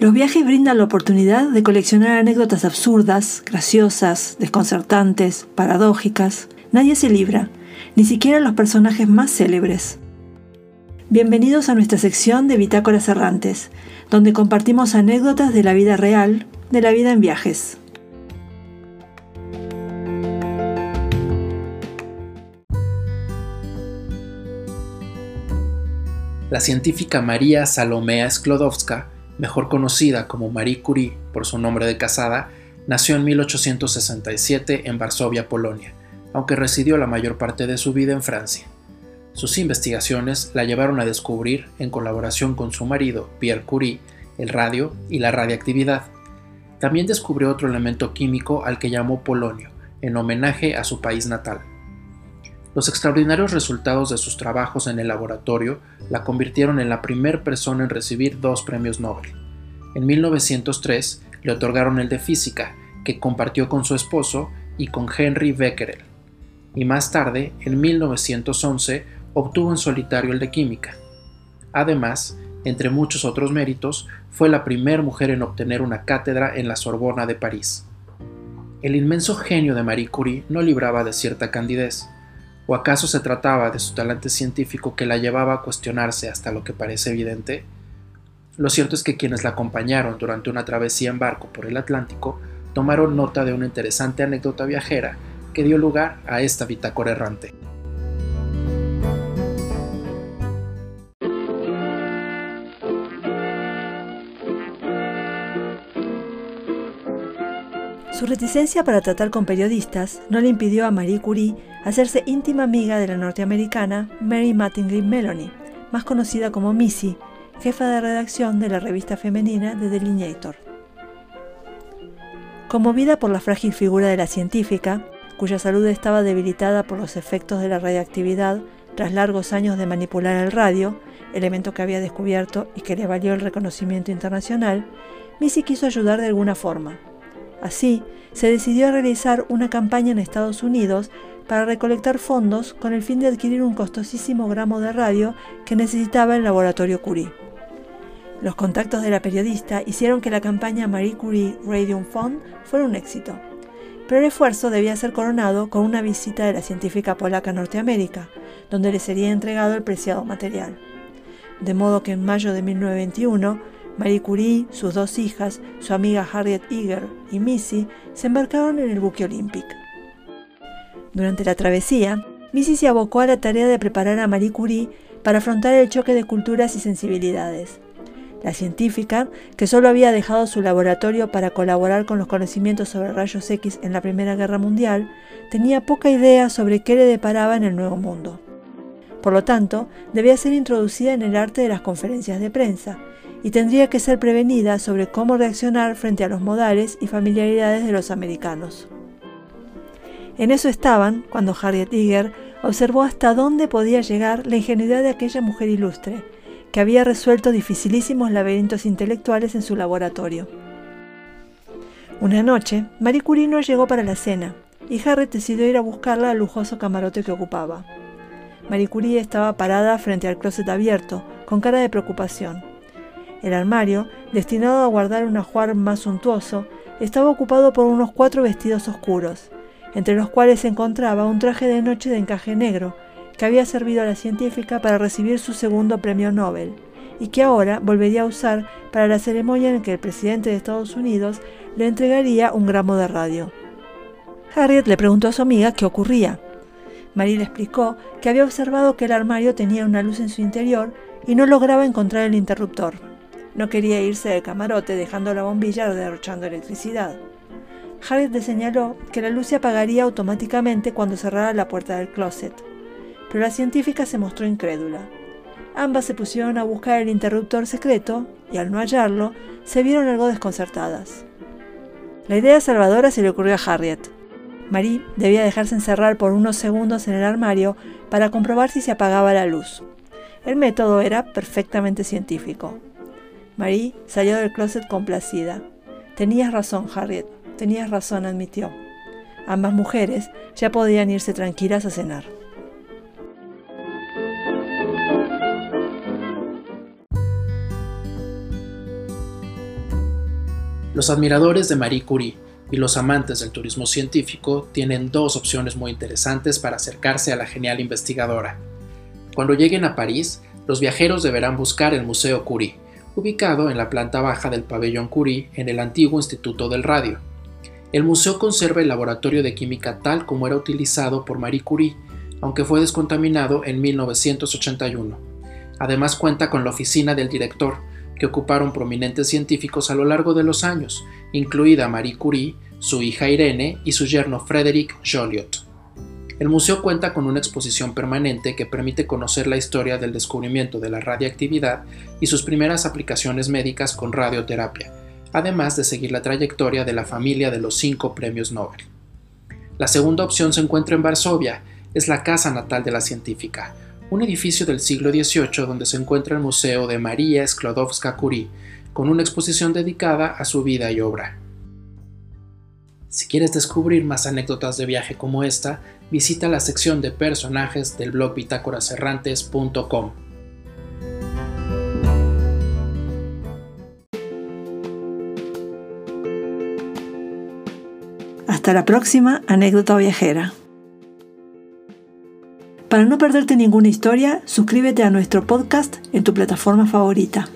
Los viajes brindan la oportunidad de coleccionar anécdotas absurdas, graciosas, desconcertantes, paradójicas. Nadie se libra, ni siquiera los personajes más célebres. Bienvenidos a nuestra sección de Bitácoras Errantes, donde compartimos anécdotas de la vida real, de la vida en viajes. La científica María Salomea Sklodowska mejor conocida como Marie Curie por su nombre de casada, nació en 1867 en Varsovia, Polonia, aunque residió la mayor parte de su vida en Francia. Sus investigaciones la llevaron a descubrir, en colaboración con su marido, Pierre Curie, el radio y la radiactividad. También descubrió otro elemento químico al que llamó polonio, en homenaje a su país natal. Los extraordinarios resultados de sus trabajos en el laboratorio la convirtieron en la primera persona en recibir dos premios Nobel. En 1903 le otorgaron el de física, que compartió con su esposo y con Henry Becquerel, y más tarde, en 1911, obtuvo en solitario el de química. Además, entre muchos otros méritos, fue la primera mujer en obtener una cátedra en la Sorbona de París. El inmenso genio de Marie Curie no libraba de cierta candidez. ¿O acaso se trataba de su talante científico que la llevaba a cuestionarse hasta lo que parece evidente? Lo cierto es que quienes la acompañaron durante una travesía en barco por el Atlántico tomaron nota de una interesante anécdota viajera que dio lugar a esta bitácora errante. Su reticencia para tratar con periodistas no le impidió a Marie Curie hacerse íntima amiga de la norteamericana Mary Mattingly Melanie, más conocida como Missy, jefa de redacción de la revista femenina The Delineator. Conmovida por la frágil figura de la científica, cuya salud estaba debilitada por los efectos de la radiactividad tras largos años de manipular el radio, elemento que había descubierto y que le valió el reconocimiento internacional, Missy quiso ayudar de alguna forma. Así, se decidió a realizar una campaña en Estados Unidos para recolectar fondos con el fin de adquirir un costosísimo gramo de radio que necesitaba el laboratorio Curie. Los contactos de la periodista hicieron que la campaña Marie Curie Radium Fund fuera un éxito, pero el esfuerzo debía ser coronado con una visita de la científica polaca a Norteamérica, donde le sería entregado el preciado material. De modo que en mayo de 1921, Marie Curie, sus dos hijas, su amiga Harriet Eager y Missy se embarcaron en el buque Olympic. Durante la travesía, Missy se abocó a la tarea de preparar a Marie Curie para afrontar el choque de culturas y sensibilidades. La científica, que solo había dejado su laboratorio para colaborar con los conocimientos sobre rayos X en la Primera Guerra Mundial, tenía poca idea sobre qué le deparaba en el Nuevo Mundo. Por lo tanto, debía ser introducida en el arte de las conferencias de prensa, y tendría que ser prevenida sobre cómo reaccionar frente a los modales y familiaridades de los americanos. En eso estaban cuando Harriet Eager observó hasta dónde podía llegar la ingenuidad de aquella mujer ilustre, que había resuelto dificilísimos laberintos intelectuales en su laboratorio. Una noche, Marie Curie no llegó para la cena, y Harriet decidió ir a buscarla al lujoso camarote que ocupaba. Marie Curie estaba parada frente al closet abierto, con cara de preocupación. El armario, destinado a guardar un ajuar más suntuoso, estaba ocupado por unos cuatro vestidos oscuros, entre los cuales se encontraba un traje de noche de encaje negro, que había servido a la científica para recibir su segundo premio Nobel, y que ahora volvería a usar para la ceremonia en que el presidente de Estados Unidos le entregaría un gramo de radio. Harriet le preguntó a su amiga qué ocurría. Marie le explicó que había observado que el armario tenía una luz en su interior y no lograba encontrar el interruptor. No quería irse del camarote dejando la bombilla o derrochando electricidad. Harriet le señaló que la luz se apagaría automáticamente cuando cerrara la puerta del closet, pero la científica se mostró incrédula. Ambas se pusieron a buscar el interruptor secreto y al no hallarlo, se vieron algo desconcertadas. La idea salvadora se le ocurrió a Harriet. Marie debía dejarse encerrar por unos segundos en el armario para comprobar si se apagaba la luz. El método era perfectamente científico. Marie salió del closet complacida. Tenías razón, Harriet, tenías razón, admitió. Ambas mujeres ya podían irse tranquilas a cenar. Los admiradores de Marie Curie y los amantes del turismo científico tienen dos opciones muy interesantes para acercarse a la genial investigadora. Cuando lleguen a París, los viajeros deberán buscar el Museo Curie, ubicado en la planta baja del pabellón Curie en el antiguo Instituto del Radio. El museo conserva el laboratorio de química tal como era utilizado por Marie Curie, aunque fue descontaminado en 1981. Además cuenta con la oficina del director, que ocuparon prominentes científicos a lo largo de los años, incluida Marie Curie, su hija Irene y su yerno Frederick Joliot. El museo cuenta con una exposición permanente que permite conocer la historia del descubrimiento de la radiactividad y sus primeras aplicaciones médicas con radioterapia, además de seguir la trayectoria de la familia de los cinco premios Nobel. La segunda opción se encuentra en Varsovia, es la casa natal de la científica, un edificio del siglo XVIII donde se encuentra el Museo de María Sklodowska-Curie, con una exposición dedicada a su vida y obra. Si quieres descubrir más anécdotas de viaje como esta, visita la sección de personajes del blog bitácoraserrantes.com. Hasta la próxima anécdota viajera. Para no perderte ninguna historia, suscríbete a nuestro podcast en tu plataforma favorita.